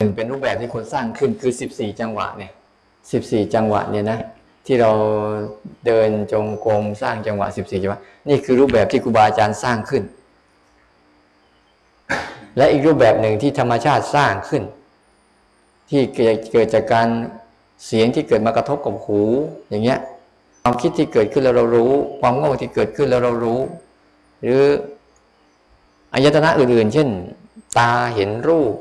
หนึ่งเป็นรูปแบบที่คนสร้างขึ้นคือ 14 จังหวะเนี่ย14 จังหวะเนี่ยนะที่เราเดินจงกรมสร้างจังหวะ 14 จังหวะนี่คือรูปแบบที่ครูบาอาจารย์สร้างขึ้น และอีกรูปแบบหนึ่งที่ธรรมชาติสร้างขึ้น ที่เกิดจากการเสียงที่เกิดมากระทบกับหูอย่างเงี้ยความคิดที่เกิดขึ้นแล้วเรารู้ ความโง่ที่เกิดขึ้นแล้วเรารู้ หรืออายตนะอื่นๆ เช่น ตาเห็นรูป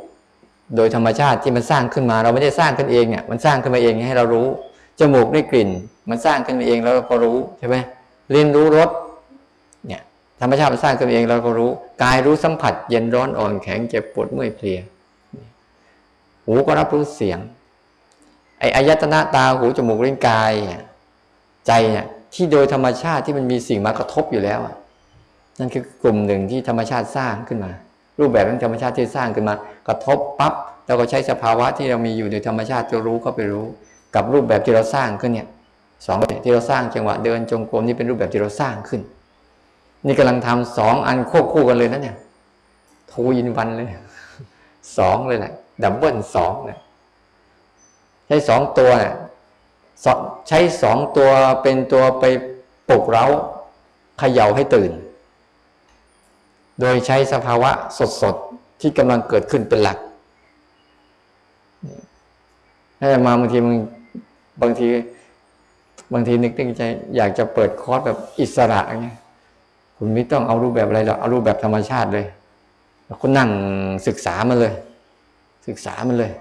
โดยธรรมชาติที่มันสร้างขึ้นมา เราไม่ได้สร้างขึ้นเองเนี่ยมันสร้างขึ้นมาเองให้เรารู้จมูกได้กลิ่น มันสร้างขึ้นมาเองแล้วเราก็รู้ใช่ไหมลิ้นรู้รสเนี่ยธรรมชาติมันสร้างขึ้นมาเองเราก็รู้กายรู้สัมผัส เย็นร้อนอ่อนแข็งเจ็บปวดเมื่อยเพลียหูก็รับรู้เสียงไอ้อายตนะตาหูจมูกลิ้นกายใจเนี่ยที่โดยธรรมชาติที่มันมีสิ่งมากระทบอยู่แล้วนั่นคือกลุ่มหนึ่งที่ธรรมชาติสร้างขึ้นมา รูปแบบของธรรมชาติที่สร้างขึ้นมา กระทบปั๊บเราก็ใช้สภาวะที่เรามีอยู่ในธรรมชาติจะรู้เข้าไปรู้ กับรูปแบบที่เราสร้างขึ้นเนี่ยสองที่เราสร้างจังหวะเดินจงกรมนี่เป็นรูปแบบที่เราสร้างขึ้น นี่กำลังทำสองอันควบคู่กันเลยนะเนี่ยทูยินวันเลยสองเลยแหละดับเบิลสองเนี่ยใช้สองตัวเนี่ยใช้สองตัวเป็นตัวไปปลุกเร้าเขย่าให้ตื่น โดยใช้สภาวะสดๆ ที่กำลังเกิดขึ้นเป็นหลักถ้ามาบางทีมึงบางทีบางทีนึกตึงใจอยากจะเปิดคอร์สแบบอิสระอย่างเงี้ยคุณไม่ต้องเอารูปแบบอะไรหรอกเอารูปแบบธรรมชาติเลย แล้วคุณนั่งศึกษามันเลย ศึกษามันเลย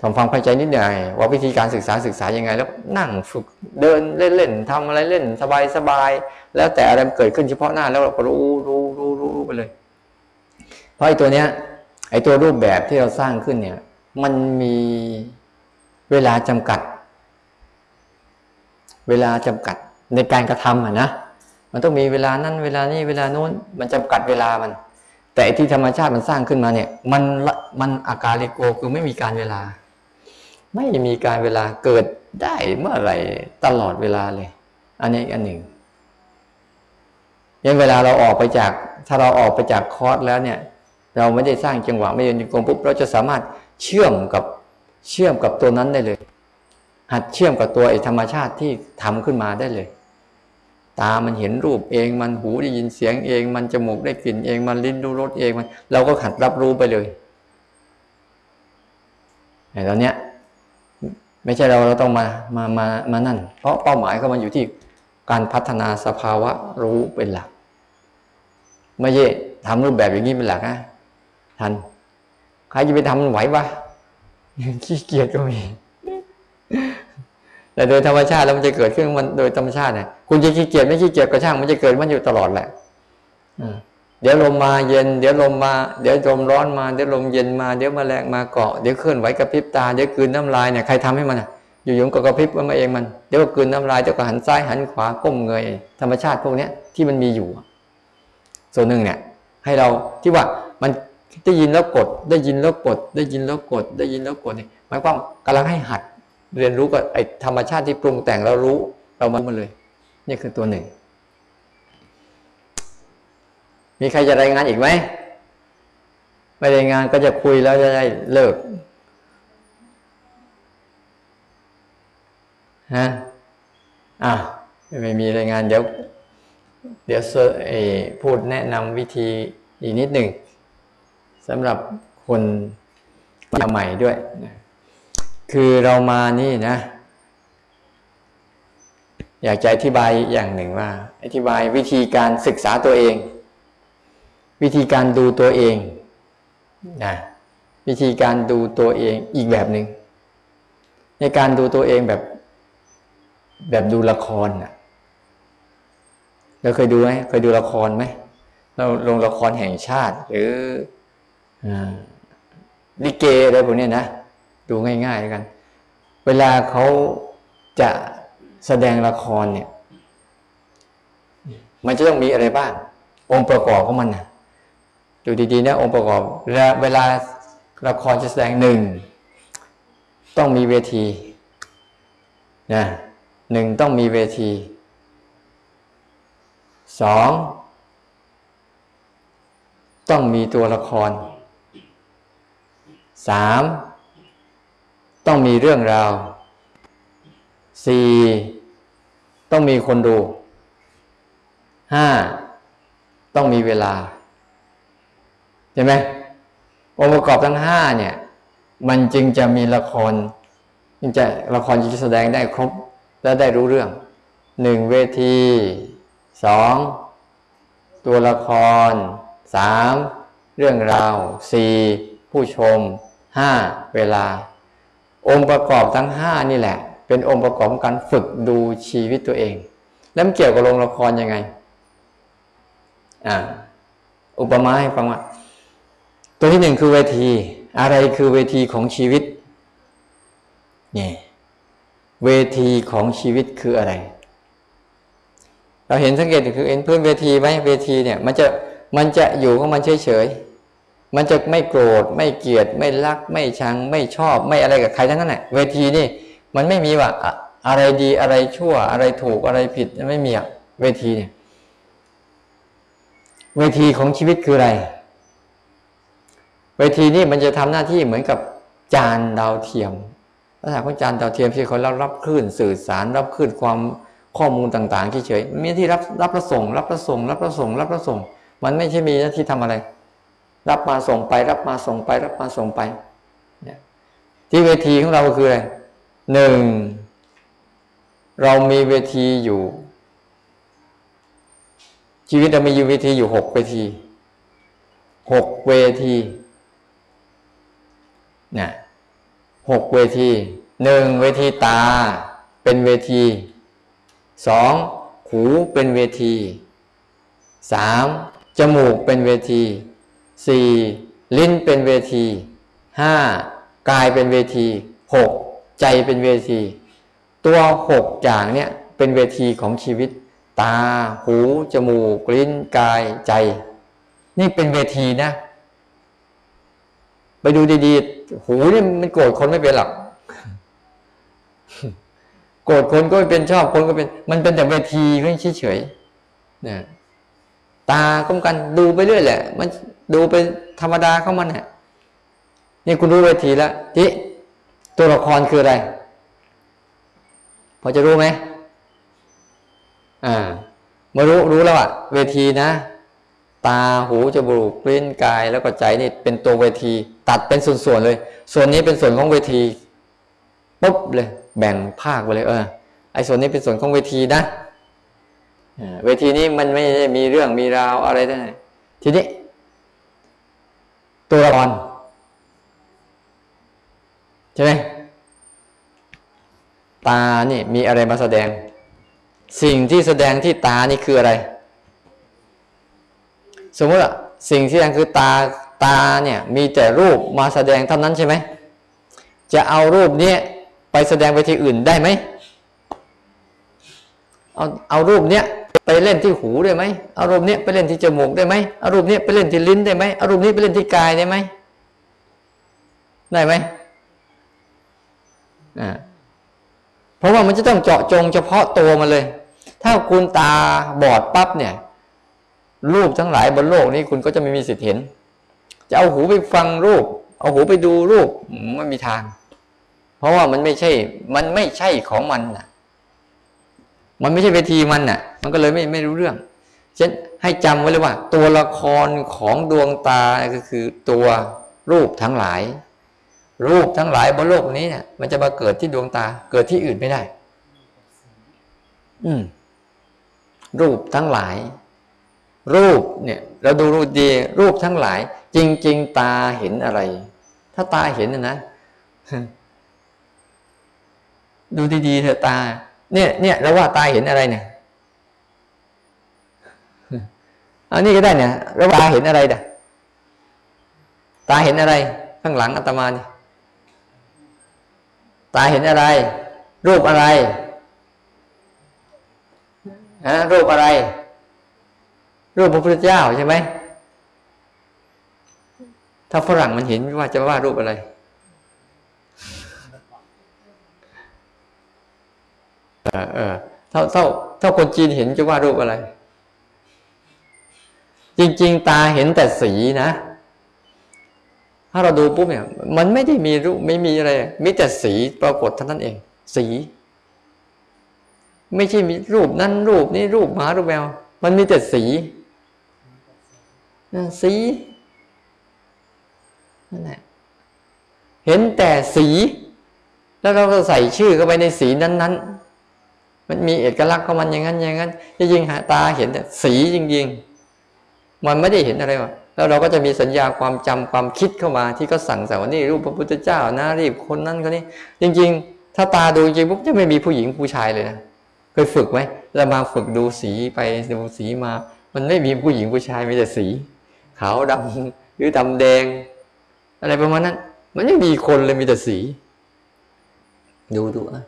ทำความเข้าใจนิดหน่อยว่าวิธีการศึกษาศึกษายังไง แล้วนั่งฝึกเดินเล่นๆทำอะไรเล่น สบายๆแล้วแต่อะไรเกิดขึ้นเฉพาะหน้าแล้วเราก็รู้รู้รู้รู้ ไปเลย เพราะไอ้ตัวเนี้ย ไอ้ตัวรูปแบบที่เราสร้างขึ้นเนี่ย มันมีเวลาจำกัด เวลาจำกัดในการกระทำอะนะ มันต้องมีเวลานั้นเวลานี้เวลาโน้น มันจำกัดเวลามัน แต่ที่ธรรมชาติมันสร้างขึ้นมาเนี่ย มันมันอาการลิโกคือไม่มีการเวลา ไม่มีการเวลาเกิดได้เมื่อไหร่ตลอดเวลาเลย อันนี้อันหนึ่งยังเวลาเราออกไปจาก ถ้าเราออกไปจากคอร์สแล้วเนี่ย เราไม่ได้สร้างจังหวะไม่ยืนกลมปุ๊บเราจะสามารถเชื่อมกับเชื่อมกับตัวนั้นได้เลย หัดเชื่อมกับตัวไอ้ธรรมชาติที่ทำขึ้นมาได้เลย ตามันเห็นรูปเอง มันหูได้ยินเสียงเอง มันจมูกได้กลิ่นเอง มันลิ้นรู้รสเองมัน เราก็หัดรับรู้ไปเลยไอ้ตอนเนี้ยไม่ใช่เราเราต้องมามามามานั่น เพราะเป้าหมายก็มันอยู่ที่การพัฒนาสภาวะรู้เป็นหลัก ไม่ใช่ทำรูปแบบอย่างนี้เป็นหลักนะทันใครจะไปทำไหววะขี้เกียจก็มีแต่โดยธรรมชาติแล้วมันจะเกิดขึ้นมันโดยธรรมชาติเนี่ยคุณจะขี้เกียจไม่ขี้เกียจก็ช่างมันจะเกิดมันอยู่ตลอดแหละเดี๋ยวลมมาเย็น เดี๋ยวลมมา เดี๋ยวลมร้อนมา เดี๋ยวลมเย็นมา เดี๋ยวมแมลงมาเกาะ เดี๋ยวเคลื่อนไหวกระพริบตา เดี๋ยวกืนน้ำลายเนี่ยใครทำให้มันอะอยู่ๆก็กระพริบมาเองมัน เดี๋ยวก็กืนน้ำลาย เดี๋ยวก็หันซ้ายหันขวาก้มเงย ธรรมชาติพวกเนี้ยที่มันมีอยู่ ส่วนหนึ่งเนี่ยให้เราที่ว่ามันได้ยินแล้วกด ได้ยินแล้วกด ได้ยินแล้วกด ได้ยินแล้วกดเนี่ยหมายความกำลังให้หัดเรียนรู้กับไอ้ธรรมชาติที่ปรุงแต่งเรารู้เรามาเลย นี่คือตัวหนึ่ง มีใครจะรายงานอีกไหมไม่รายงานก็จะคุยแล้วจะได้เลิกฮะอะไม่มีรายงานเดี๋ยว เดี๋ยวพูดแนะนำวิธีอีกนิดหนึ่งสำหรับคนมาใหม่ด้วยคือเรามานี่นะ อยากจะอธิบายอย่างหนึ่งว่า อธิบายวิธีการศึกษาตัวเอง วิธีการดูตัวเองนะวิธีการดูตัวเองอีกแบบหนึ่งในการดูตัวเองแบบแบบดูละครนะ เราเคยดูไหมเคยดูละครไหมเราลงละครแห่งชาติ หรือลิเกอะไรพวกนี้นะดูง่ายๆกัน เวลาเขาจะแสดงละครเนี่ย มันจะต้องมีอะไรบ้าง องค์ประกอบของมันนะดูดีๆนะองค์ประกอบเวลาละครจะแสดงหนึ่งต้องมีเวทีนะหนึ่งต้องมีเวที สองต้องมีตัวละครสามต้องมีเรื่องราวสี่ต้องมีคนดูห้าต้องมีเวลาใช่ไหมองค์ประกอบทั้งห้าเนี่ย มันจึงจะมีละครจึงจะละครจึงจะแสดงได้ครบและได้รู้เรื่องหนึ่งเวที สองตัวละครสามเรื่องราวสี่ผู้ชมห้าเวลา องค์ประกอบทั้งห้านี่แหละ เป็นองค์ประกอบของการฝึกดูชีวิตตัวเอง แล้วมันเกี่ยวกับโรงละครยังไงอ่าอุปมาให้ฟังว่าตัวที่หนึ่งคือเวที อะไรคือเวทีของชีวิตเนี่ยเวทีของชีวิตคืออะไร เราเห็นสังเกตคือเห็นพื้นเวทีไหมเวทีเนี่ย มันจะมันจะอยู่ของมันเฉยๆมันจะไม่โกรธไม่เกลียด ไม่รัก ไม่ชัง ไม่ชอบ ไม่อะไรกับใครทั้งนั้นแหละเวทีนี่มันไม่มีว่าอะอะไรดีอะไรชั่ว อะไรถูกอะไรผิดไม่มีอะเวทีเนี่ยเวทีของชีวิตคืออะไร เวทีนี่มันจะทำหน้าที่เหมือนกับจานดาวเทียมลักษณะของจานดาวเทียมที่เขารับรับคลื่นสื่อสารรับคลื่นความ ข้อมูลต่างๆเฉยๆมีที่รับรับประส่งรับประส่งรับประส่งรับประส่งมันไม่ใช่มีหน้าที่ทำอะไร รับมาส่งไป รับมาส่งไป รับมาส่งไปเนี่ยที่เวทีของเราคืออะไรหนึ่งเรามีเวทีอยู่ ชีวิตเรามีอยู่เวทีอยู่หกเวทีหกเวทีเนี่ยหกเวทีหนึ่งเวทีตาเป็นเวที สองหูเป็นเวทีสามจมูกเป็นเวทีสี่ลิ้นเป็นเวทีห้ากายเป็นเวทีหกใจเป็นเวที ตัวหกอย่างเนี่ยเป็นเวทีของชีวิต ตา หู จมูก ลิ้น กาย ใจ นี่เป็นเวทีนะ ไปดูดีๆ หูเนี่ยมันโกรธคนไม่เป็นหรอก โกรธคนก็เป็นชอบคนก็เป็น มันเป็นแต่เวทีไม่เฉยๆนะตาก็เหมือนกันดูไปเรื่อยแหละ มันดูไปธรรมดาเข้ามันเนี่ยนี่คุณรู้เวทีแล้วที่ตัวละครคืออะไร พอจะรู้ไหมอ่ามารู้รู้แล้วอะเวทีนะ ตาหูจมูกลิ้นกายแล้วก็ใจนี่เป็นตัวเวที ตัดเป็นส่วนๆเลย ส่วนนี้เป็นส่วนของเวทีปุ๊บเลย แบ่งภาคไปเลย เออไอ้ส่วนนี้เป็นส่วนของเวทีนะเวทีนี้มันไม่ได้มีเรื่องมีราวอะไรได้ทีนี้ ตัวละครใช่ไหมตานี่มีอะไรมาแสดง สิ่งที่แสดงที่ตานี่คืออะไร สมมติว่าสิ่งที่แสดงคือตาตาเนี่ยมีแต่รูปมาแสดงเท่านั้นใช่ไหมจะเอารูปนี้ ไปแสดงไปที่อื่นได้ไหมเอาเอารูปเนี้ยไปเล่นที่หูได้ไหมเอารูปเนี้ยไปเล่นที่จมูกได้ไหมเอารูปเนี้ยไปเล่นที่ลิ้นได้ไหมเอารูปนี้ไปเล่นที่กายได้ไหมได้ไหมอ่าเพราะว่ามันจะต้องเจาะจงเฉพาะตัวมันเลย ถ้าคุณตาบอดปั๊บเนี่ยรูปทั้งหลายบนโลกนี้คุณก็จะไม่มีสิทธิ์เห็น จะเอาหูไปฟังรูป เอาหูไปดูรูปไม่มีทาง เพราะว่ามันไม่ใช่ มันไม่ใช่ของมันน่ะมันไม่ใช่เวทีมันน่ะ มันก็เลยไม่ไม่รู้เรื่องเช่นให้จำไว้เลยว่า ตัวละครของดวงตาก็คือตัวรูปทั้งหลาย รูปทั้งหลายบนโลกนี้เนี่ยมันจะมาเกิดที่ดวงตาเกิดที่อื่นไม่ได้ อืม รูปทั้งหลาย รูปเนี่ย เราดูรูปดี รูปทั้งหลาย จริง ๆ ตาเห็นอะไร ถ้าตาเห็นนะนะ ดูดีๆเถอะตา เนี่ยเนี่ยเราว่าตาเห็นอะไรเนี่ยอันนี้ก็ได้เนี่ยเราตาเห็นอะไรด่ะตาเห็นอะไร ข้างหลังอาตมานี่ตาเห็นอะไร รูปอะไรฮะรูปอะไร รูปพระพุทธเจ้าใช่ไหมถ้าฝรั่งมันเห็นว่าจะว่ารูปอะไร ออเออเท่าเท่าเท่าคนจีนเห็นจะว่ารูปอะไร จริง ๆ ตาเห็นแต่สีนะ ถ้าเราดูปุ๊บเนี่ย มันไม่ได้มีรูปไม่มีอะไรมีแต่สีปรากฏเท่านั้นเอง สี ไม่ใช่มีรูปนั้นรูปนี้รูปหมารูปแมว มันมีแต่สีสีนั่นแหละเห็นแต่สี แล้วเราก็ใส่ชื่อเข้าไปในสีนั้นๆ มันมีเอกลักษณ์ของมันอย่างนั้นอย่างนั้นจริงๆหาตาเห็นแต่สีจริงๆ มันไม่ได้เห็นอะไรวะแล้วเราก็จะมีสัญญาความจำความคิดเข้ามาที่เขาสั่งสอนว่านี่รูปพระพุทธเจ้านะรีบคนนั้นคนนี้ จริง ๆ ถ้าตาดูจริงปุ๊บจะไม่มีผู้หญิงผู้ชายเลยนะเคยฝึกไหมเรามาฝึกดูสีไปดูสีมา มันไม่มีผู้หญิงผู้ชายมีแต่สีขาวดำหรือดำแดง อะไรประมาณนั้น มันไม่มีคนเลยมีแต่สี ดูดูอะ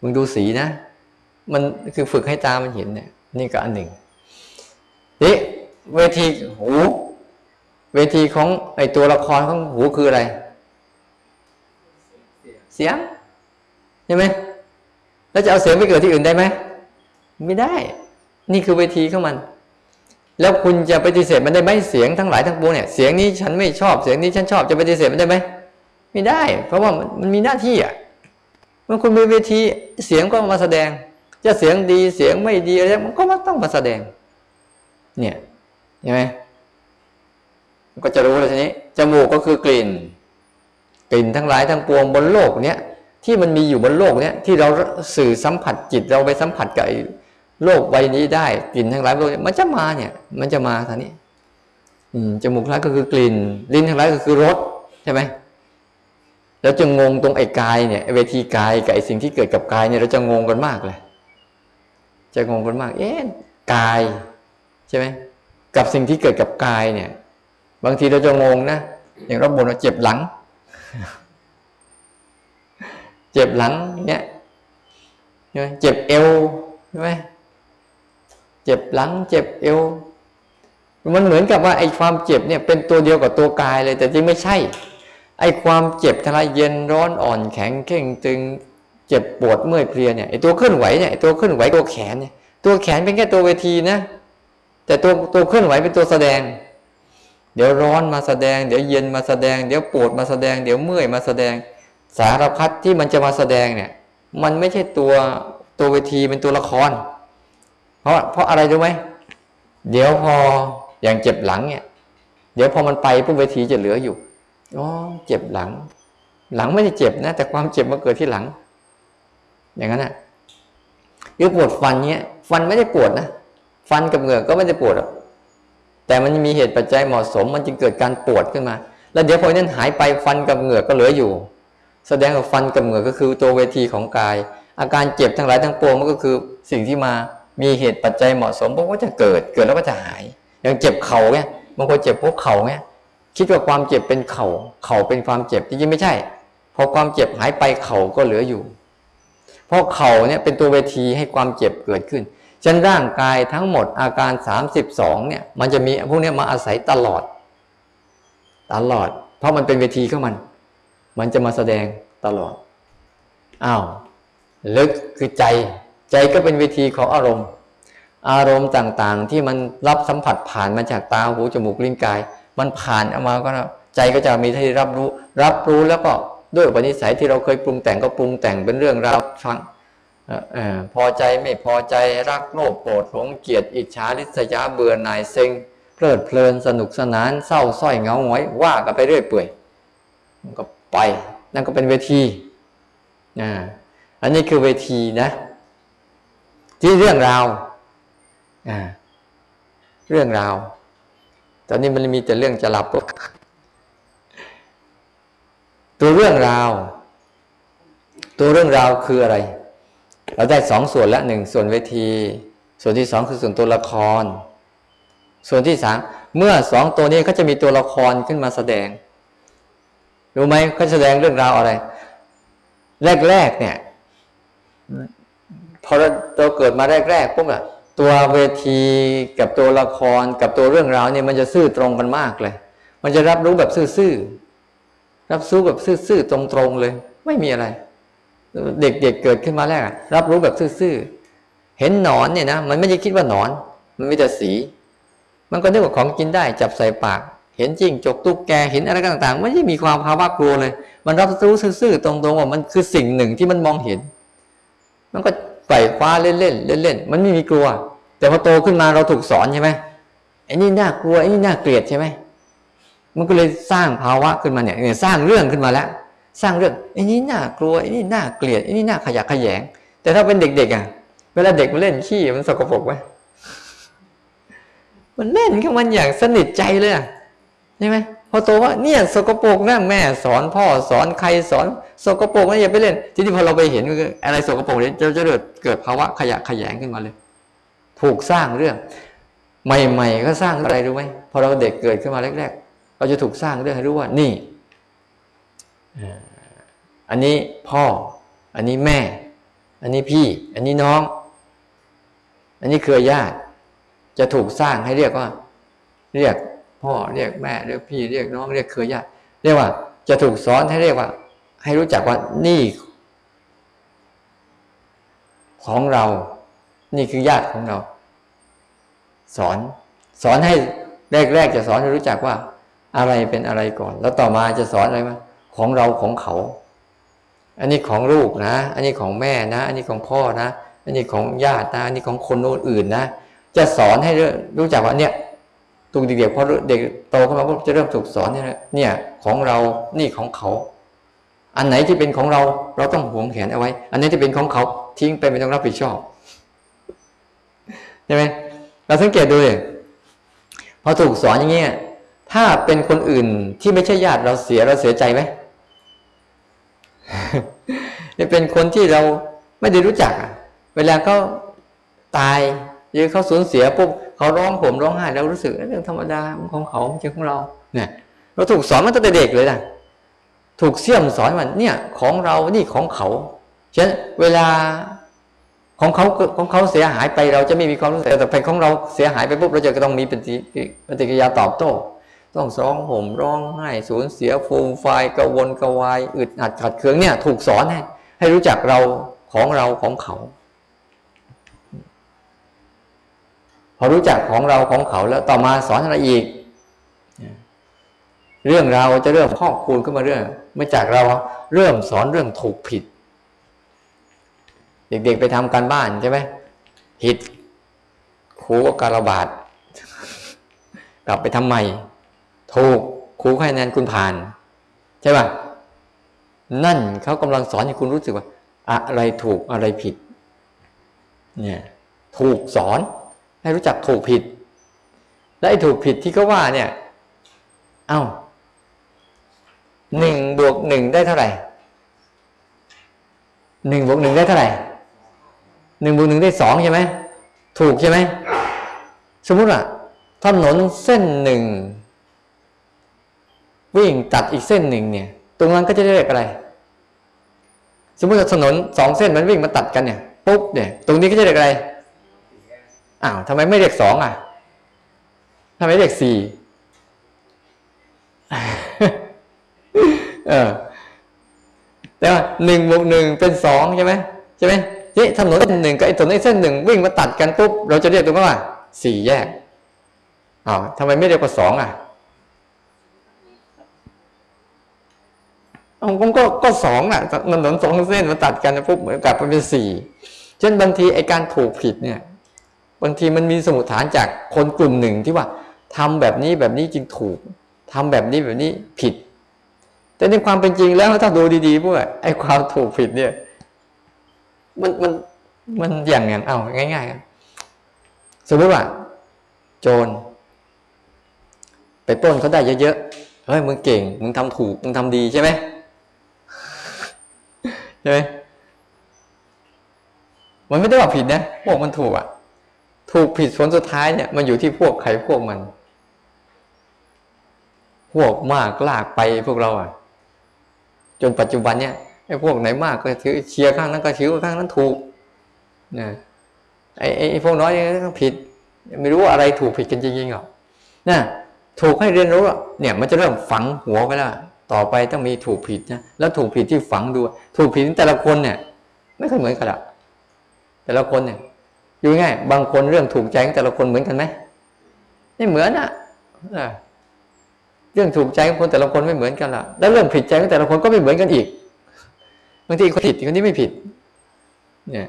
มึงดูสีนะ มันคือฝึกให้ตามันเห็นเนี่ย นี่ก็อันหนึ่งนี่เวทีหู เวทีของไอตัวละครของหูคืออะไร เสียงใช่ไหมแล้วจะเอาเสียงไปเกิดที่อื่นได้ไหมไม่ได้ นี่คือเวทีของมัน แล้วคุณจะปฏิเสธมันได้ไหมเสียงทั้งหลายทั้งปวงเนี่ยเสียงนี้ฉันไม่ชอบเสียงนี้ฉันชอบจะปฏิเสธมันได้ไหมไม่ได้ เพราะว่ามันมีหน้าที่อะเมื่อคุณมีเวทีเสียงก็มาแสดง จะเสียงดีเสียงไม่ดีอะไรมันก็มาต้องมาแสดง เนี่ยใช่ไหมก็จะรู้เลยทีนี้จมูกก็คือกลิ่น กลิ่นทั้งหลายทั้งปวงบนโลกเนี้ยที่มันมีอยู่บนโลกเนี้ยที่เราสื่อสัมผัสจิตเราไปสัมผัสกับโลกใบนี้ได้กลิ่นทั้งหลายโลกมันจะมาเนี่ย มันจะมาท่านี้จมูกทั้งหลายก็คือกลิ่น ลิ้นทั้งหลายก็คือรสใช่ไหมแล้วจะงงตรงไอ้กายเนี่ยเวทีกายกับไอ้สิ่งที่เกิดกับกายเนี่ยเราจะงงกันมากเลย จะงงกันมาก เอ๊ะกายใช่ไหมกับสิ่งที่เกิดกับกายเนี่ย บางทีเราจะงงนะอย่างเราบ่นว่าเจ็บหลัง เจ็บหลังเนี่ยใช่ไหมเจ็บเอวใช่ไหมเจ็บหลัง เจ็บเอวมันเหมือนกับว่าไอ้ความเจ็บเนี่ยเป็นตัวเดียวกับตัวกายเลย แต่จริงไม่ใช่ ไอ้ความเจ็บทลายเย็นร้อนอ่อนแข็งเข่งตึง เจ็บปวดเมื่อยเพลียเนี่ยไอตัวเคลื่อนไหวเนี่ยตัวเคลื่อนไหวตัวแขนเนี่ยตัวแขนเป็นแค่ตัวเวทีนะแต่ตัวตัวเคลื่อนไหวเป็นตัวแสดง เดี๋ยวร้อนมาแสดง เดี๋ยวเย็นมาแสดง เดี๋ยวปวดมาแสดง เดี๋ยวเมื่อยมาแสดง สารพัดที่มันจะมาแสดงเนี่ยมันไม่ใช่ตัวตัวเวทีเป็นตัวละคร เพราะเพราะอะไรรู้ไหมเดี๋ยวพออย่างเจ็บหลังเนี่ยเดี๋ยวพอมันไปปุ๊บเวทีจะเหลืออยู่อ๋อเจ็บหลัง หลังไม่ได้เจ็บนะแต่ความเจ็บมาเกิดที่หลัง อย่างนั้นอะหรือปวดฟันเนี้ย ฟันไม่ได้ปวดนะฟันกับเหงือกก็ไม่ได้ปวดหรอกแต่มันมีเหตุปัจจัยเหมาะสม มันจึงเกิดการปวดขึ้นมา แล้วเดี๋ยวพอนั้นหายไปฟันกับเหงือกก็เหลืออยู่ แสดงว่าฟันกับเหงือกก็คือตัวเวทีของกาย อาการเจ็บทั้งหลายทั้งปวงมันก็คือสิ่งที่มามีเหตุปัจจัยเหมาะสมพวกก็จะเกิดเกิดแล้วก็จะหาย อย่างเจ็บเข่าเนี่ยบางคนเจ็บพวกเข่าเนี่ยคิดว่าความเจ็บเป็นเข่า เข่าเป็นความเจ็บจริงๆไม่ใช่พอความเจ็บหายไปเข่าก็เหลืออยู่ เพราะเข่าเนี่ยเป็นตัวเวทีให้ความเจ็บเกิดขึ้นฉันร่างกายทั้งหมดอาการสามสิบสองเนี่ยมันจะมีพวกนี้มาอาศัยตลอด ตลอด เพราะมันเป็นเวทีของมัน มันจะมาแสดงตลอดอ้าวลึกคือใจ ใจก็เป็นเวทีของอารมณ์ อารมณ์ต่างๆ ที่มันรับสัมผัสผ่านมาจากตาหูจมูกลิ้นกาย มันผ่านออกมาก็ใจก็จะมีที่รับรู้ รับรู้แล้วก็ ด้วยอุปนิสัยที่เราเคยปรุงแต่งก็ปรุงแต่งเป็นเรื่องราวฟังพอใจไม่พอใจรักโลภโกรธหลงเกลียดอิจฉาริษยาเบื่อหน่ายเซ็งเพลิดเพลินสนุกสนานเศร้าส้อยเงาหงอยว่ากันไปเรื่อยเปื่อยมันก็ไปนั่นก็เป็นเวทีอันนี้คือเวทีนะ ที่เรื่องราวเรื่องราว ตอนนี้มันมีแต่เรื่องจะหลับปุ๊บ ตัวเรื่องราว ตัวเรื่องราวคืออะไร เราได้สองส่วนละหนึ่งส่วนเวที ส่วนที่สองคือส่วนตัวละคร ส่วนที่สามเมื่อสองตัวนี้ก็จะมีตัวละครขึ้นมาแสดง รู้ไหมเขาแสดงเรื่องราวอะไร แรกๆเนี่ยพอเราเกิดมาแรกๆปุ๊บอะตัวเวทีกับตัวละครกับตัวเรื่องราวเนี่ยมันจะซื่อตรงกันมากเลย มันจะรับรู้แบบซื่อๆ รับรู้แบบซื่อๆตรงๆเลย ไม่มีอะไร เด็กๆเเกิดขึ้นมาแรกรับรู้แบบซื่อๆเห็นหนอนเนี่ยนะมันไม่ได้คิดว่าหนอน มันมีแต่สี มันก็นึกว่าของกินได้ จับใส่ปาก เห็นจริงจกตุ๊กแกเห็นอะไรต่างๆไม่ได้มีความภาวะกลัวเลย มันรับรู้ซื่อๆตรงๆว่ามันคือสิ่งหนึ่งที่มันมองเห็น มันก็ไฝ่คว้าเล่นๆเล่นๆมันไม่มีกลัว แต่พอโตขึ้นมาเราถูกสอนใช่ไหมไอ้นี่น่ากลัวไอ้นี่น่าเกลียดใช่ไหม มันก็เลยสร้างภาวะขึ้นมาเนี่ยสร้างเรื่องขึ้นมาแล้ว สร้างเรื่องไอ้นี่น่ากลัวไอ้นี่น่าเกลียดไอ้นี่น่าขยะแขยง แต่ถ้าเป็นเด็กๆอะ เวลาเด็กมันเล่นขี้มันสกปรกไหมมันเล่นกับมันอย่างสนิทใจเลยใช่ไหมพอโตว่าเนี่ยสกปรกนะแม่สอนพ่อสอนใครสอนสกปรกนะอย่าไปเล่น ทีนี้พอเราไปเห็นอะไรสกปรกเนี่ยจะจะเกิดเกิดภาวะขยะขยงขึ้นมาเลย ถูกสร้างเรื่อง ใหม่ ๆ ก็สร้างอะไรรู้ไหมพอเราเด็กเกิดขึ้นมาแรกๆ เราจะถูกสร้างเรื่องให้รู้ว่านี่อันนี้พ่อ อันนี้แม่ อันนี้พี่ อันนี้น้อง อันนี้เครือญาติ จะถูกสร้างให้เรียกว่า เรียกพ่อเรียกแม่เรียกพี่เรียกน้อง เรียกเครือญาติเรียกว่า จะถูกสอนให้เรียกว่า ให้รู้จักว่านี่ ของเรา นี่คือญาติของเรา สอน สอนให้แรกๆจะสอนให้รู้จักว่า อะไรเป็นอะไรก่อน แล้วต่อมาจะสอนอะไรมาของเราของเขา อันนี้ของลูกนะ อันนี้ของแม่นะ อันนี้ของพ่อนะ อันนี้ของญาตินะอันนี้ของคนอื่นนะ จะสอนให้รู้จักว่าเนี่ยตุกเด็กๆพอเด็กโตขึ้นมาก็จะเริ่มถูกสอนเนี่ยเนี่ยของเรานี่ของเขา อันไหนที่เป็นของเราเราต้องหวงแหนเอาไว้ อันไหนที่เป็นของเขาทิ้งไปไม่ต้องรับผิดชอบใช่ไหมเราสังเกตดูเลยพอถูกสอนอย่างเงี้ย ถ้าเป็นคนอื่นที่ไม่ใช่ญาติเราเสียเราเสียใจไหมจะเป็นคนที่เราไม่ได้รู้จักอะ เวลาเขาตายหรือเขาสูญเสียปุ๊บเขาร้องผมร้องไห้เรารู้สึกเรื่องธรรมดาของเขาไม่ใช่ของเรา เนี่ย เราถูกสอนมาตั้งแต่เด็กเลยนะถูกเสี่ยมสอนว่าเนี่ย ของเรานี่ของเขาฉะนั้นเวลาของเขาของเขาเสียหายไปเราจะไม่มีความรู้สึกแต่เป็นของเราเสียหายไปปุ๊บเราจะต้องมีปฏิปฏิกิริยาตอบโต้ ต้องร้องห่มร้องไห้สูญเสียฟูมไฟกระวนกระวายอึดอัดขัดเคืองเนี่ย ถูกสอนให้ให้รู้จักเราของเราของเขา พอรู้จักของเราของเขาแล้วต่อมาสอนอะไรอีก เรื่องเราจะเริ่มพอกคูณขึ้นมาเรื่องเมื่อจากเราเริ่มสอนเรื่องถูกผิด เด็กๆไปทำการบ้านใช่ไหมผิดครูก็การบาดกลับไปทำใหม่ ถูกครูให้แนนคุณผ่าน ใช่ป่ะนั่นเขากำลังสอนให้คุณรู้สึกว่า อะไรถูกอะไรผิด เนี่ยถูกสอนให้รู้จักถูกผิด และไอ้ถูกผิดที่เขาว่าเนี่ย เอา้าหนึ่งบวกหนึ่งได้เท่าไหร่หนึ่งบวกหนึ่งได้เท่าไหร่หนึ่งบวกหนึ่งได้สองใช่ไหมถูกใช่ไหมสมมุติว่าถนนเส้นหนึ่ง วิ่งตัดอีกเส้นหนึ่งเนี่ย ตรงนั้นก็จะเรียกอะไร สมมติถนนสองเส้นมันวิ่งมาตัดกันเนี่ยปุ๊บเนี่ยตรงนี้ก็จะเรียกอะไรอ้าวทำไมไม่เรียกสองอะทำไมเรียกสี่เออแต่ว่าหนึ่งบวกหนึ่งเป็นสองใช่ไหมใช่ไหมนี่ถนนเส้นหนึ่งกับไอ้ถนนเส้นหนึ่งวิ่งมาตัดกันปุ๊บเราจะเรียกตรงนั้นว่าสี่แยกอ้าวทำไมไม่เรียกว่าสองอะ ผมก็ก็สองอะถนนสองเส้นมาตัดกันปุ๊บเหมือนกับเป็นสี่เช่นบางทีไอการถูกผิดเนี่ย บางทีมันมีสมุดฐานจากคนกลุ่มหนึ่งที่ว่าทำแบบนี้แบบนี้จึงถูกทำแบบนี้แบบนี้ผิด แต่ในความเป็นจริงแล้วถ้าดูดีๆพวกไอ้ความถูกผิดเนี่ย มันมันมันอย่างอย่างเอาง่ายๆสมมติว่า โจร ไปปล้นเขาได้เยอะๆเฮ้ยมึงเก่งมึงทำถูกมึงทำดีใช่ไหม ใช่ไหมมันไม่ได้ว่าผิดนะพวกมันถูกอะถูกผิดผลสุดท้ายเนี่ยมันอยู่ที่พวกใครพวกมัน พวกมากลากไปพวกเราอะจนปัจจุบันเนี่ยไอ้พวกไหนมากก็ถือเชียร์ข้างนั้นก็ถือข้างนั้นถูกนะไอ้ไอ้พวกน้อยก็ผิด ไม่รู้ว่าอะไรถูกผิดกันจริงๆหรอกนะถูกให้เรียนรู้เนี่ย มันจะเริ่มฝังหัวไปแล้ว ต่อไปต้องมีถูกผิดนะแล้วถูกผิดที่ฝังดูถูกผิดแต่ละคนเนี่ย ไม่เคยเหมือนกันหรอกแต่ละคนเนี่ยอยู่ง่ายบางคนเรื่องถูกใจของแต่ละคนเหมือนกันไหมไม่เหมือนอะเรื่องถูกใจของคนแต่ละคนไม่เหมือนกันละแล้วเรื่องผิดใจของแต่ละคนก็ไม่เหมือนกันอีกบางทีคนผิดคนนี้ไม่ผิด เนี่ย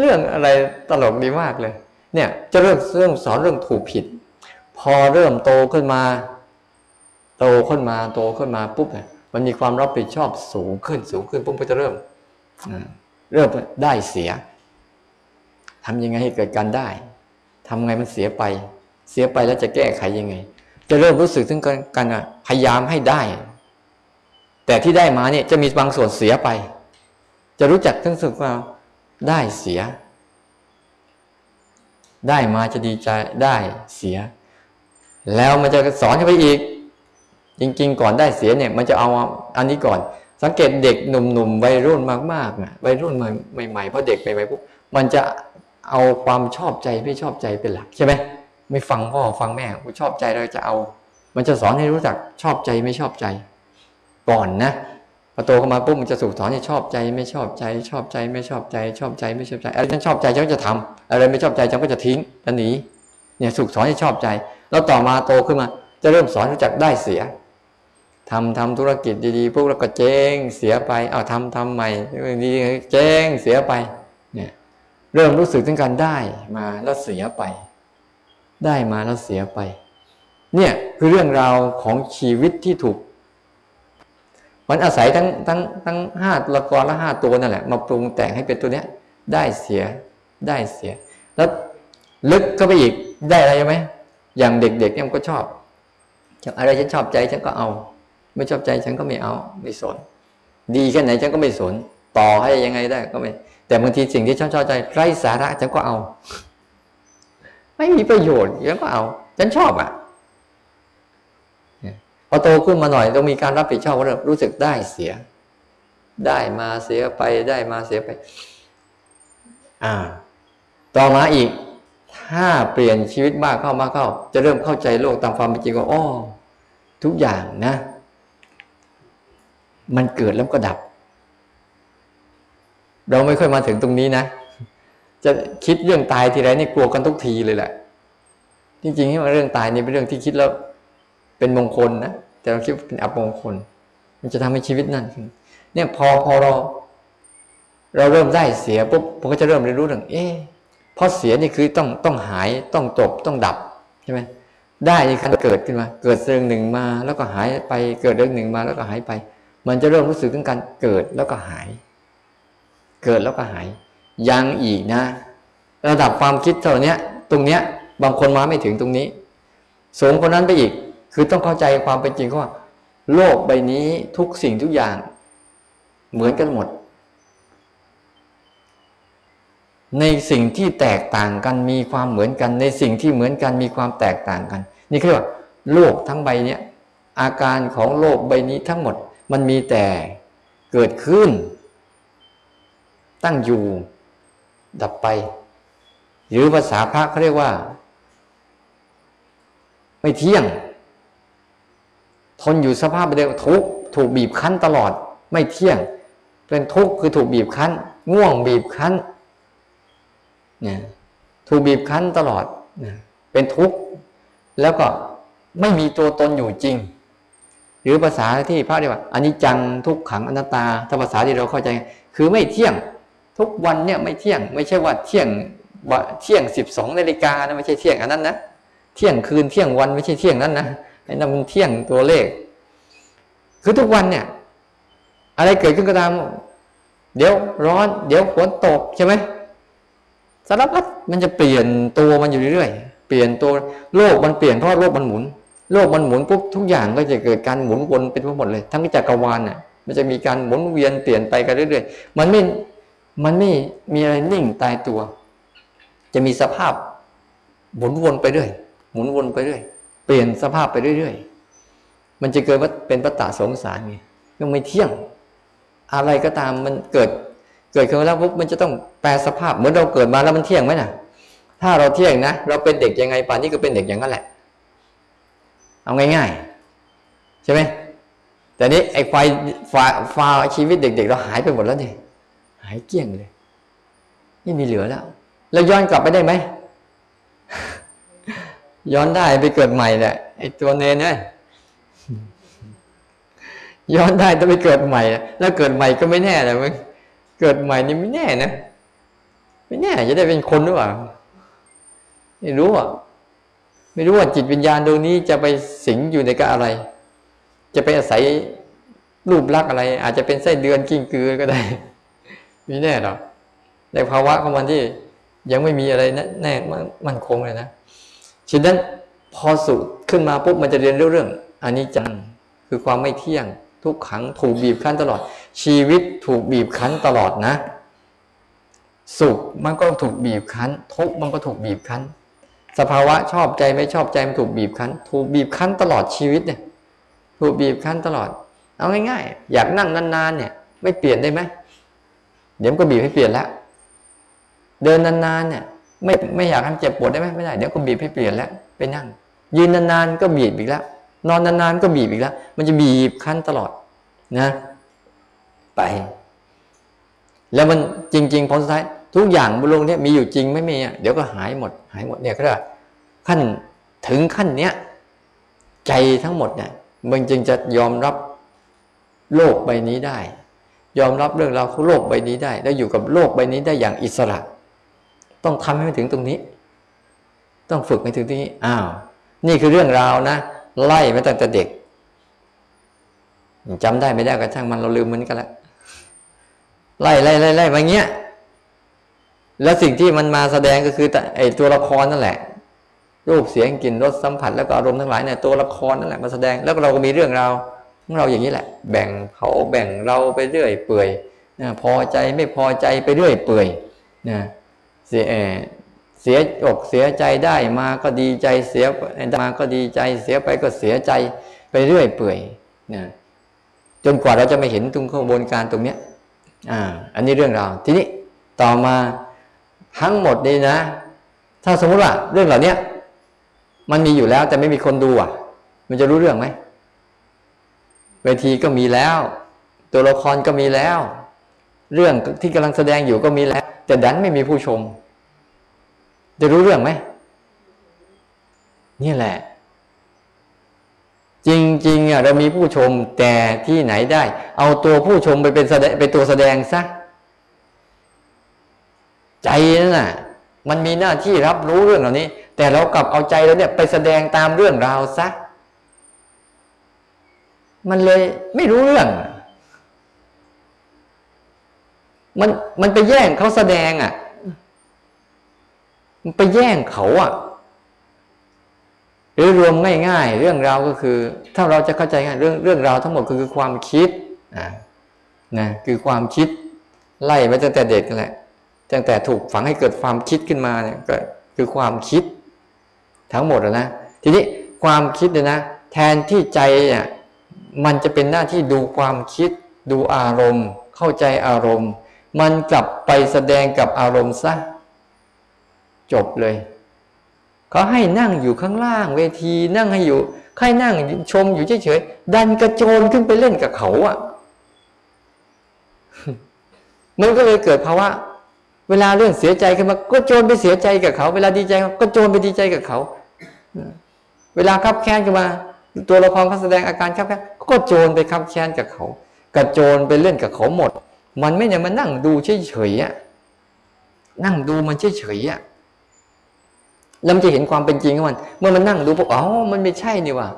เรื่องอะไรตลกดีมากเลย เนี่ย จะเริ่มเรื่องสอนเรื่องถูกผิด พอเริ่มโตขึ้นมา โตขึ้นมาโตขึ้นมาปุ๊บเนี่ยมันมีความรับผิดชอบสูงขึ้นสูงขึ้นปุ๊บก็จะเริ่มเริ่มได้เสียทำยังไงให้เกิดการได้ทำไงมันเสียไป เสียไปแล้วจะแก้ไขยังไง จะเริ่มรู้สึกถึงการพยายามให้ได้ แต่ที่ได้มาเนี่ยจะมีบางส่วนเสียไป จะรู้จักทั้งสึกว่าได้เสีย ได้มาจะดีใจได้เสีย แล้วมันจะสอนไปอีก จริง ๆ ก่อนได้เสียเนี่ยมันจะเอาอันนี้ก่อน สังเกตเด็กหนุ่มๆวัยรุ่นมากๆนะวัยรุ่นใหม่ๆเพราะเด็กใหม่ๆปุ๊บมันจะเอาความชอบใจไม่ชอบใจเป็นหลักใช่ไหมไม่ฟังพ่อฟังแม่กูชอบใจเราจะเอา มันจะสอนให้รู้จักชอบใจไม่ชอบใจ ก่อนนะพอโตขึ้นมาปุ๊บมันจะสูกสอนให้ชอบใจไม่ชอบใจ ชอบใจไม่ชอบใจ ชอบใจไม่ชอบใจอะไรฉันชอบใจฉันก็จะทำอะไรไม่ชอบใจฉันก็จะทิ้งจะหนีเนี่ยสุกสอนให้ชอบใจ แล้วต่อมาโตขึ้นมา จะเริ่มสอนรู้จักได้เสีย ทำทำธุรกิจดีๆพวกเราก็เจ๊งเสียไปเอาทำทำใหม่ดีเจ๊งเสียไปเนี่ยเริ่มรู้สึกถึงการได้มาแล้วเสียไป ได้มาแล้วเสียไป เนี่ยคือเรื่องราวของชีวิตที่ถูก มันอาศัยทั้งทั้งทั้งห้าละกรละห้าตัวนั่นแหละ มาปรุงแต่งให้เป็นตัวเนี้ย ได้เสียได้เสีย แล้วลึกก็ไปอีกได้อะไรไหมอย่างเด็กๆเนี่ยมันก็ชอบอะไรฉันชอบใจฉันก็เอา ไม่ชอบใจฉันก็ไม่เอาไม่สน ดีแค่ไหนฉันก็ไม่สน ต่อให้ยังไงได้ก็ไม่ แต่บางทีสิ่งที่ฉันชอบใจไร้สาระฉันก็เอา ไม่มีประโยชน์ฉันก็เอา ฉันชอบอะพอโตขึ้นมาหน่อยต้องมีการรับผิดชอบว่ารู้สึกได้เสีย ได้มาเสียไปได้มาเสียไป อ่า ต่อมาอีก ถ้าเปลี่ยนชีวิตมากเข้ามากเข้า จะเริ่มเข้าใจโลกตามความเป็นจริงว่าอ้อทุกอย่างนะ มันเกิดแล้วก็ดับ เราไม่ค่อยมาถึงตรงนี้นะ จะคิดเรื่องตายทีไรนี่กลัวกันทุกทีเลยแหละ จริงๆที่มาเรื่องตายนี่เป็นเรื่องที่คิดแล้วเป็นมงคลนะ แต่เราคิดเป็นอับมงคล มันจะทำให้ชีวิตนั่นเนี่ยพอพอเราเราเริ่มได้เสียปุ๊บผมก็จะเริ่มเรียนรู้เรื่องเอ๊ะพอเสียนี่คือต้องต้องหายต้องจบต้องดับใช่ไหมได้นี่คันเกิดขึ้นมา เกิดเรื่องหนึ่งมา แล้วก็หายไปเกิดเรื่องหนึ่งมาแล้วก็หายไป มันจะเริ่มรู้สึกถึงการเกิดแล้วก็หาย เกิดแล้วก็หาย ยังอีกนะ ระดับความคิดเท่านี้ตรงเนี้ยบางคนมาไม่ถึงตรงนี้ สูงคนนั้นไปอีก คือต้องเข้าใจความเป็นจริงว่า โลกใบนี้ทุกสิ่งทุกอย่าง เหมือนกันหมด ในสิ่งที่แตกต่างกันมีความเหมือนกัน ในสิ่งที่เหมือนกันมีความแตกต่างกัน นี่คือว่า โลกทั้งใบเนี้ยอาการของโลกใบนี้ทั้งหมด มันมีแต่เกิดขึ้น ตั้งอยู่ดับไป หรือภาษาพระเขาเรียกว่า ไม่เที่ยง ทนอยู่สภาพเดียวทุกถูกบีบคั้นตลอด ไม่เที่ยง เป็นทุกข์คือถูกบีบคั้น ง่วงบีบคั้นเนี่ยถูกบีบคั้นตลอด เป็นทุกข์ แล้วก็ไม่มีตัวตนอยู่จริง หรือภาษาที่พระเรียกว่าอันนี้จังทุกขังอนัตตาถ้าภาษาที่เราเข้าใจ คือไม่เที่ยงทุกวันเนี่ยไม่เที่ยง ไม่ใช่ว่าเที่ยงเที่ยงสิบสองนาฬิกานะไม่ใช่เที่ยงอันนั้นนะเที่ยงคืนเที่ยงวันไม่ใช่เที่ยงนั้นนะไอ้นั่นมันเที่ยงตัวเลข คือทุกวันเนี่ย อะไรเกิดขึ้นก็ตาม เดี๋ยวร้อน เดี๋ยวฝนตกใช่ไหมสารพัดมันจะเปลี่ยนตัวมันอยู่เรื่อยเปลี่ยนตัวโลกมันเปลี่ยนเพราะโลกมันหมุน โลกมันหมุนปุ๊บทุกอย่างก็จะเกิดการหมุนวนเป็นทั้งหมดเลย ทั้งจักรวาลเนี่ยมันจะมีการหมุนเวียนเปลี่ยนไปกันเรื่อยๆ มันไม่ มันไม่มีอะไรนิ่งตายตัว จะมีสภาพหมุนวนไปเรื่อย หมุนวนไปเรื่อย เปลี่ยนสภาพไปเรื่อยๆ มันจะเกิดว่าเป็นปัตตาสงสารไงยังไม่เที่ยง อะไรก็ตามมันเกิด เกิดขึ้นแล้วปุ๊บมันจะต้องแปลสภาพเหมือนเราเกิดมาแล้วมันเที่ยงไหมนะถ้าเราเที่ยงนะ เราเป็นเด็กยังไงป่านนี้ก็เป็นเด็กอย่างนั้นแหละ เอาง่ายๆ ใช่ไหมแต่นี้ไอ้ไฟฟาฟาชีวิตเด็ก ๆ เราหายไปหมดแล้วเนี่ยหายเกลี้ยงเลย ไม่มีเหลือแล้ว แล้วย้อนกลับไปได้ไหม ย้อนได้ไปเกิดใหม่แหละไอ้ตัวเนนเนี่ยย้อนได้ต้องไปเกิดใหม่ แล้วเกิดใหม่ก็ไม่แน่เลยมึงเกิดใหม่นี่ไม่แน่นะ ไม่แน่จะได้เป็นคนหรือเปล่าไม่รู้อะ ไม่รู้ว่าจิตวิญญาณดวงนี้จะไปสิงอยู่ในกับอะไร จะไปอาศัยรูปลักษณ์อะไร อาจจะเป็นไส้เดือนกิ้งกือก็ได้ไม่แน่หรอกในภาวะของมันที่ยังไม่มีอะไรแน่มันคงเลยนะฉะนั้นพอสุขึ้นมาปุ๊บมันจะเรียนเรื่องอันนี้จังคือความไม่เที่ยงทุกขังถูกบีบคั้นตลอด ชีวิตถูกบีบคั้นตลอดนะ สุขมันก็ถูกบีบคั้น ทุกมันก็ถูกบีบคั้น สภาวะชอบใจไม่ชอบใจมันถูกบีบคั้น ถูกบีบคั้นตลอดชีวิตเนี่ย ถูกบีบคั้นตลอด เอาง่ายๆ อยากนั่งนานๆเนี่ย ไม่เปลี่ยนได้ไหมเดี๋ยวก็บีบให้เปลี่ยนแล้ว เดินนานๆเนี่ย ไม่ไม่อยากให้เจ็บปวดได้ไหมไม่ได้ เดี๋ยวก็บีบให้เปลี่ยนแล้วไปนั่ง ยืนนานๆก็บีบอีกแล้ว นอนนานๆก็บีบอีกแล้ว มันจะบีบคั้นตลอดนะ ไป แล้วมันจริงๆผลสุดท้าย ทุกอย่างบนโลกนี้มีอยู่จริงไม่มีอะเดี๋ยวก็หายหมด หายหมดเนี่ยก็ขั้นถึงขั้นเนี้ยใจทั้งหมดเนี่ยมันจึงจะยอมรับโลกใบนี้ได้ ยอมรับเรื่องราวของโลกใบนี้ได้แล้วอยู่กับโลกใบนี้ได้อย่างอิสระ ต้องทำให้ถึงตรงนี้ ต้องฝึกให้ถึงตรงนี้อ้าวนี่คือเรื่องราวนะ ไล่มาตั้งแต่เด็กจำได้ไม่ได้ก็ช่งมันเราลืมมันกันละไล่ไล่ไล่ไล่มาเงี้ย แล้วสิ่งที่มันมาแสดงก็คือไอตัวละครนั่นแหละ รูปเสียงกลิ่นรสสัมผัสแล้วก็อารมณ์ทั้งหลายเนี่ยตัวละครนั่นแหละมาแสดงแล้วเราก็มีเรื่องราวของเราอย่างนี้แหละ แบ่งเขาแบ่งเราไปเรื่อยเปื่อยนะพอใจไม่พอใจไปเรื่อยเปื่อยนะเสียเสียอกเสียใจได้มาก็ดีใจเสียมาก็ดีใจเสียไปก็เสียใจไปเรื่อยเปื่อยนะจนกว่าเราจะไม่เห็นตรงขบวนการตรงเนี้ยอ่าอันนี้เรื่องราวทีนี้ต่อมา ทั้งหมดนี้นะ ถ้าสมมติว่าเรื่องเหล่านี้มันมีอยู่แล้วแต่ไม่มีคนดูอะ มันจะรู้เรื่องไหมเวทีก็มีแล้ว ตัวละครก็มีแล้ว เรื่องที่กำลังแสดงอยู่ก็มีแล้ว แต่ดันไม่มีผู้ชม จะรู้เรื่องไหมนี่แหละ จริงๆอะเรามีผู้ชมแต่ที่ไหนได้ เอาตัวผู้ชมไปเป็นแสดงเป็นตัวแสดงซะ ใจนั่นน่ะมันมีหน้าที่รับรู้เรื่องเหล่านี้ แต่เรากลับเอาใจเราเนี่ยไปแสดงตามเรื่องราวซะมันเลยไม่รู้เรื่อง มันมันไปแย่งเขาแสดงอะ มันไปแย่งเขาอะ หรือรวมง่ายๆ เรื่องราวก็คือ ถ้าเราจะเข้าใจง่ายเรื่องเรื่องราวทั้งหมดคือความคิดอ่านะคือความคิดไล่มาตั้งแต่เด็กแหละ ตั้งแต่ถูกฝังให้เกิดความคิดขึ้นมาเนี่ยก็คือความคิดทั้งหมดนะ ทีนี้ความคิดเนี่ยนะ แทนที่ใจเนี่ยมันจะเป็นหน้าที่ดูความคิด ดูอารมณ์ เข้าใจอารมณ์ มันกลับไปแสดงกับอารมณ์ซะจบเลยเขาให้นั่งอยู่ข้างล่างเวทีนั่งให้อยู่ใครนั่งชมอยู่เฉยๆดันกระโจนขึ้นไปเล่นกับเขาอะมันก็เลยเกิดภาวะ เวลาเรื่องเสียใจขึ้นมา ก็โจนไปเสียใจกับเขา เวลาดีใจก็โจนไปดีใจกับเขา เวลาขับแค้นขึ้นมา ตัวละครเขาแสดงอาการขับแค้นก็โจนไปขับแค้นกับเขากระโจนไปเล่นกับเขาหมด มันไม่เนี่ยมานั่งดูเฉยๆอะนั่งดูมันเฉยๆอะแล้วมันจะเห็นความเป็นจริงของมัน เมื่อมันนั่งดูพวกอ๋อมันไม่ใช่นี่ว่า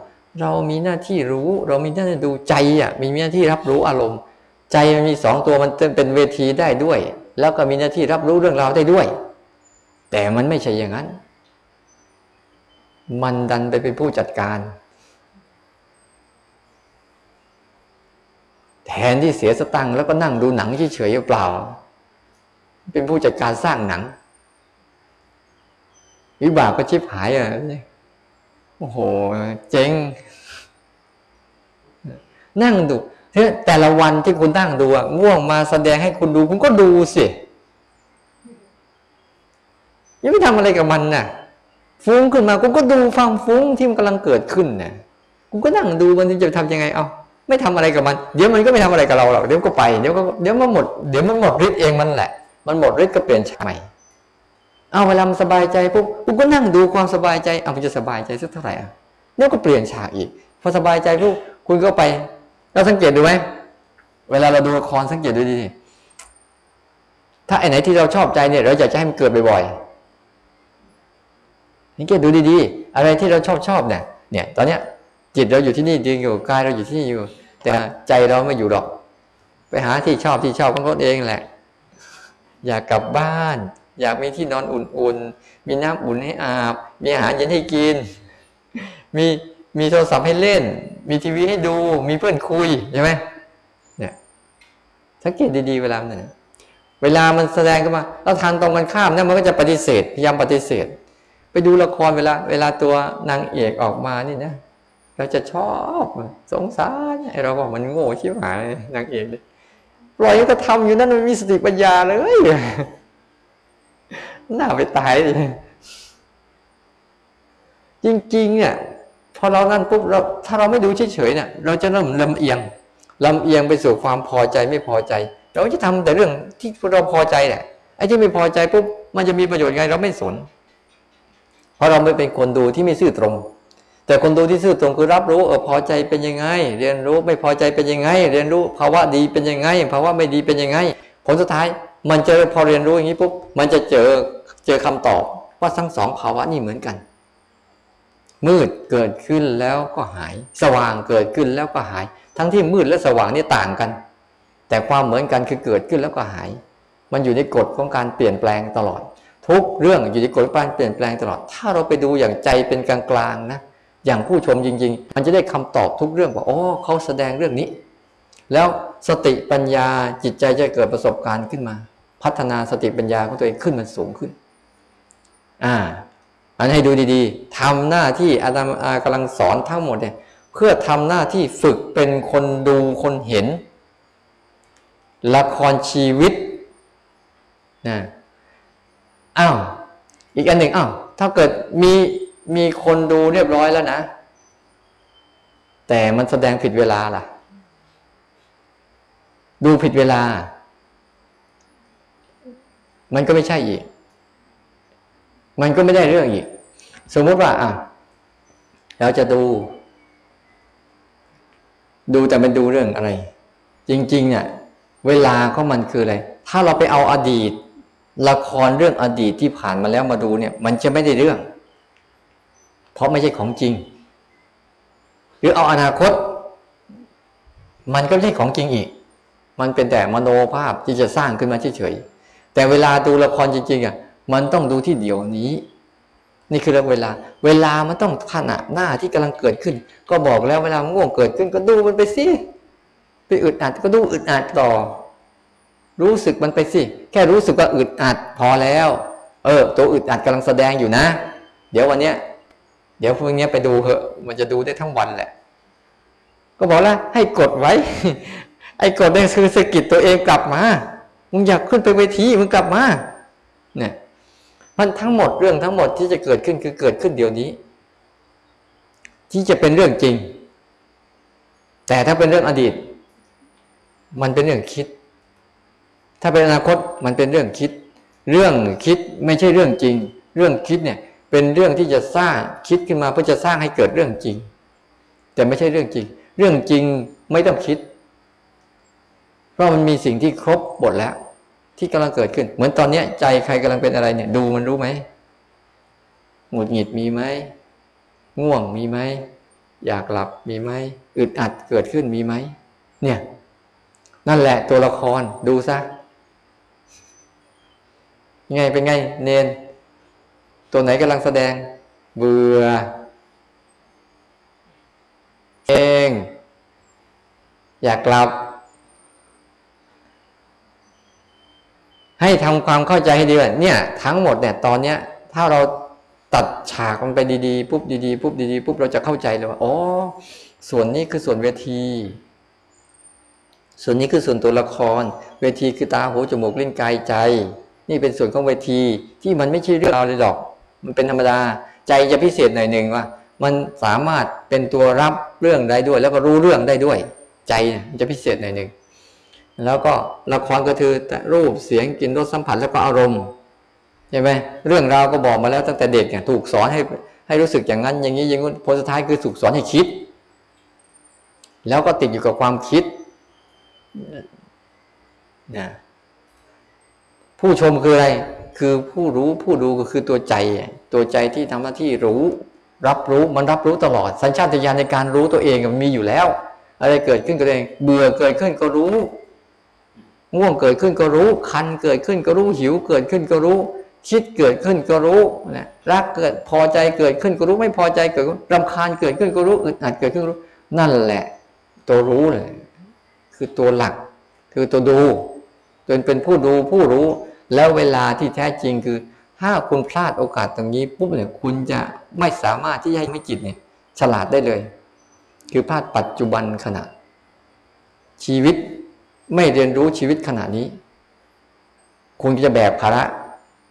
เรามีหน้าที่รู้ เรามีหน้าที่ดูใจอะ มีหน้าที่รับรู้อารมณ์ ใจมันมีสองตัวมันเป็นเวทีได้ด้วย แล้วก็มีหน้าที่รับรู้เรื่องราวได้ด้วย แต่มันไม่ใช่อย่างนั้น มันดันไปเป็นผู้จัดการ แทนที่เสียสตังค์แล้วก็นั่งดูหนังเฉยๆเปล่า เป็นผู้จัดการสร้างหนัง วิบากก็ชิบหายอะโอ้โห เจ๊งนั่งดู แต่ละวันที่คุณนั่งดูอะง่วงมาแสดงให้คุณดู คุณก็ดูสิยังไม่ทำอะไรกับมันน่ะ ฟุ้งขึ้นมาคุณก็ดูฟังฟุ้งที่มันกำลังเกิดขึ้นน่ะคุณก็นั่งดูมันจะทำยังไง เอาไม่ทำอะไรกับมัน เดี๋ยวมันก็ไม่ทำอะไรกับเราหรอกเดี๋ยวก็ไปเดี๋ยวก็เดี๋ยวมันหมดเดี๋ยวมันหมดฤทธิ์เองมันแหละ มันหมดฤทธิ์ก็เปลี่ยนใหม่เอาเวลามันสบายใจปุ๊บคุณก็นั่งดูความสบายใจเอามันจะสบายใจสักเท่าไหร่อะแล้วก็เปลี่ยนฉากอีก พอสบายใจปุ๊บคุณก็ไป เราสังเกตดูไหมเวลาเราดูละครสังเกตดูดีถ้าไอ้ไหนที่เราชอบใจเนี่ยเราอยากจะให้มันเกิดบ่อยๆสังเกตดูดีๆ อะไรที่เราชอบชอบเนี่ยเนี่ย ตอนเนี้ยจิตเราอยู่ที่นี่ดึงอยู่กายเราอยู่ที่นี่อยู่ แต่ใจเราไม่อยู่หรอก ไปหาที่ชอบที่ชอบของตนเองแหละ อยากกลับบ้าน อยากมีที่นอนอุ่นๆ มีน้ำอุ่นให้อาบ มีอาหารเย็นให้กิน มี มีโทรศัพท์ให้เล่น มีทีวีให้ดู มีเพื่อนคุยใช่ไหมเนี่ยสังเกตดีๆเวลาเนี่ยเวลามันแสดงขึ้นมาแล้วทางตรงกันข้ามเนี่ยมันก็จะปฏิเสธพยายามปฏิเสธ ไปดูละครเวลา เวลาตัวนางเอกออกมานี่นะเราจะชอบสงสารเราบอกมันโง่ชิบหายนางเอกเลยปล่อยก็ทำอยู่นั่นมันมีสติปัญญาเลยน่าไปตายเลยจริงๆเนี่ย อเรานั่นปุ๊บเราถ้าเราไม่ดูเฉยๆเนี่ยเราจะเริ่มลำเอียงลำเอียงไปสู่ความพอใจไม่พอใจ เราจะทำแต่เรื่องที่เราพอใจแหละไอ้ที่ไม่พอใจปุ๊บมันจะมีประโยชน์ไงเราไม่สน เพราะเราไม่เป็นคนดูที่ไม่ซื่อตรง แต่คนดูที่ซื่อตรงคือรับรู้เออพอใจเป็นยังไง เรียนรู้ไม่พอใจเป็นยังไง เรียนรู้ภาวะดีเป็นยังไงภาวะไม่ดีเป็นยังไง ผลสุดท้ายมันจอพอเรียนรู้อย่างนี้ปุ๊บมันจะเจอเจอคำตอบว่าทั้งสองภาวะนี่เหมือนกัน มืดเกิดขึ้นแล้วก็หาย สว่างเกิดขึ้นแล้วก็หาย ทั้งที่มืดและสว่างนี่ต่างกัน แต่ความเหมือนกันคือเกิดขึ้นแล้วก็หาย มันอยู่ในกฎของการเปลี่ยนแปลงตลอด ทุกเรื่องอยู่ในกฎการเปลี่ยนแปลงตลอด ถ้าเราไปดูอย่างใจเป็นกลางๆนะอย่างผู้ชมจริง ๆ มันจะได้คำตอบทุกเรื่องว่าอ๋อเขาแสดงเรื่องนี้ แล้วสติปัญญาจิตใจจะเกิดประสบการณ์ขึ้นมา พัฒนาสติปัญญาของตัวเองขึ้นมันสูงขึ้น อ่า อันให้ดูดีๆทำหน้าที่อาจารย์กำลังสอนทั้งหมดเนี่ยเพื่อทำหน้าที่ฝึกเป็นคนดูคนเห็น ละครชีวิตนะอ้าวอีกอันหนึ่งอ้าวถ้าเกิดมีมีคนดูเรียบร้อยแล้วนะ แต่มันแสดงผิดเวลาล่ะ ดูผิดเวลา มันก็ไม่ใช่อีก มันก็ไม่ได้เรื่องอีก สมมติว่าอะเราจะดู ดูแต่มันดูเรื่องอะไร จริง ๆ เนี่ย เวลาของมันคืออะไร ถ้าเราไปเอาอดีต ละครเรื่องอดีตที่ผ่านมาแล้วมาดูเนี่ย มันจะไม่ได้เรื่อง เพราะไม่ใช่ของจริง หรือเอาอนาคต มันก็ไม่ใช่ของจริงอีก มันเป็นแต่มโนภาพที่จะสร้างขึ้นมาเฉยๆแต่เวลาดูละครจริงๆอะ มันต้องดูที่เดี๋ยวนี้ นี่คือเรื่องเวลา เวลามันต้องขณะหน้าที่กำลังเกิดขึ้น ก็บอกแล้วเวลาง่วงเกิดขึ้นก็ดูมันไปสิไปอึดอัดก็ดูอึดอัดต่อ รู้สึกมันไปสิ แค่รู้สึกว่าอึดอัดพอแล้ว เออ ตัวอึดอัดกำลังแสดงอยู่นะ เดี๋ยววันเนี้ยเดี๋ยวพรุ่งนี้ไปดูเหอะ มันจะดูได้ทั้งวันแหละ ก็บอกแล้วให้กดไว้ ไอ้กดนี่คือสกิดตัวเองกลับมา มึงอยากขึ้นไปเวทีมึงกลับมา เนี่ย มันทั้งหมดเรื่องทั้งหมดที่จะเกิดขึ้นคือเกิดขึ้นเดี๋ยวนี้ ที่จะเป็นเรื่องจริง แต่ถ้าเป็นเรื่องอดีต มันเป็นเรื่องคิด ถ้าเป็นอนาคตมันเป็นเรื่องคิด เรื่องคิดไม่ใช่เรื่องจริง เรื่องคิดเนี่ยเป็นเรื่องที่จะสร้างคิดขึ้นมาเพื่อจะสร้างให้เกิดเรื่องจริง แต่ไม่ใช่เรื่องจริง เรื่องจริงไม่ต้องคิด เพราะมันมีสิ่งที่ครบหมดแล้ว ที่กำลังเกิดขึ้น เหมือนตอนนี้ใจใครกำลังเป็นอะไรเนี่ย ดูมันรู้ไหมหงุดหงิดมีไหมง่วงมีไหมอยากหลับมีไหมอึดอัดเกิดขึ้นมีไหมเนี่ย นั่นแหละตัวละครดูซะไงเป็นไง เนน ตัวไหนกำลังแสดง เบื่อ เอง อยากกลับ ให้ทำความเข้าใจให้ดีว่าเนี่ยทั้งหมดเนี่ยตอนเนี้ยถ้าเราตัดฉากมันไปดีๆปุ๊บดีๆปุ๊บดีๆปุ๊บเราจะเข้าใจเลยว่าอ๋อส่วนนี้คือส่วนเวที ส่วนนี้คือส่วนตัวละคร เวทีคือตาหูจมูกลิ้นกายใจ นี่เป็นส่วนของเวทีที่มันไม่ใช่เรื่องเราเลยหรอก มันเป็นธรรมดาใจจะพิเศษหน่อยหนึ่งว่า มันสามารถเป็นตัวรับเรื่องได้ด้วย แล้วก็รู้เรื่องได้ด้วย ใจมันจะพิเศษหน่อยหนึ่ง แล้วก็ละครก็คือรูปเสียงกลิ่นรสสัมผัสแล้วก็อารมณ์ใช่ไหมเรื่องราวก็บอกมาแล้วตั้งแต่เด็กเนี่ยถูกสอนให้ให้รู้สึกอย่างนั้น อย่างนี้อย่างนู้นผลสุดท้ายคือถูกสอนให้คิด แล้วก็ติดอยู่กับความคิดนะผู้ชมคืออะไร คือผู้รู้ผู้ดูก็คือตัวใจ ตัวใจที่ทำหน้าที่รู้ รับรู้มันรับรู้ตลอด สัญชาตญาณในการรู้ตัวเองมันมีอยู่แล้ว อะไรเกิดขึ้นก็เองเบื่อเกิดขึ้นก็รู้ ง่วงเกิดขึ้นก็รู้ คันเกิดขึ้นก็รู้หิวเกิดขึ้นก็รู้ คิดเกิดขึ้นก็รู้นะรักเกิดพอใจเกิดขึ้นก็รู้ ไม่พอใจเกิดรำคาญเกิดขึ้นก็รู้อึดอัดเกิดขึ้นก็รู้ นั่นแหละ ตัวรู้เลยคือตัวหลัก คือตัวดูจนเป็นผู้ดูผู้รู้ แล้วเวลาที่แท้จริงคือ ถ้าคุณพลาดโอกาสตรงนี้ปุ๊บเนี่ยคุณจะไม่สามารถที่จะให้จิตเนี่ย ฉลาดได้เลย คือพลาดปัจจุบันขณะชีวิต ไม่เรียนรู้ชีวิตขณะนี้ คุณจะแบกภาระ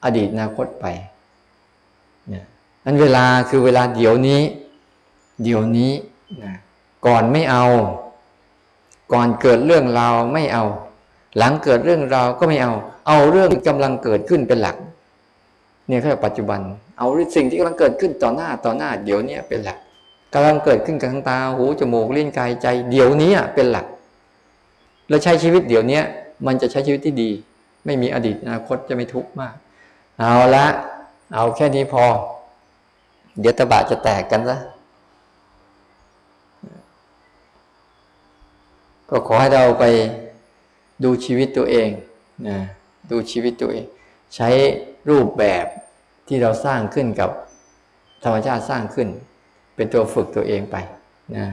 อดีตอนาคตไปเนี่ยนั้นเวลาคือเวลาเดี๋ยวนี้ เดี๋ยวนี้นะก่อนไม่เอา ก่อนเกิดเรื่องราวไม่เอา หลังเกิดเรื่องราวก็ไม่เอา เอาเรื่องกำลังเกิดขึ้นเป็นหลัก เนี่ยคือปัจจุบัน เอาสิ่งที่กำลังเกิดขึ้นต่อหน้าต่อหน้า เดี๋ยวนี้เป็นหลักกำลังเกิดขึ้นกับทางตาหูจมูกเลิ้นกายใจ เดี๋ยวนี้เป็นหลัก แล้วใช้ชีวิตเดี๋ยวนี้มันจะใช้ชีวิตที่ดี ไม่มีอดีตอนาคตจะไม่ทุกข์มาก เอาละเอาแค่นี้พอ เดี๋ยวตะบะจะแตกกันซะก็ขอให้เราไปดูชีวิตตัวเองนะดูชีวิตตัวเอง ใช้รูปแบบที่เราสร้างขึ้นกับธรรมชาติสร้างขึ้น เป็นตัวฝึกตัวเองไปนะ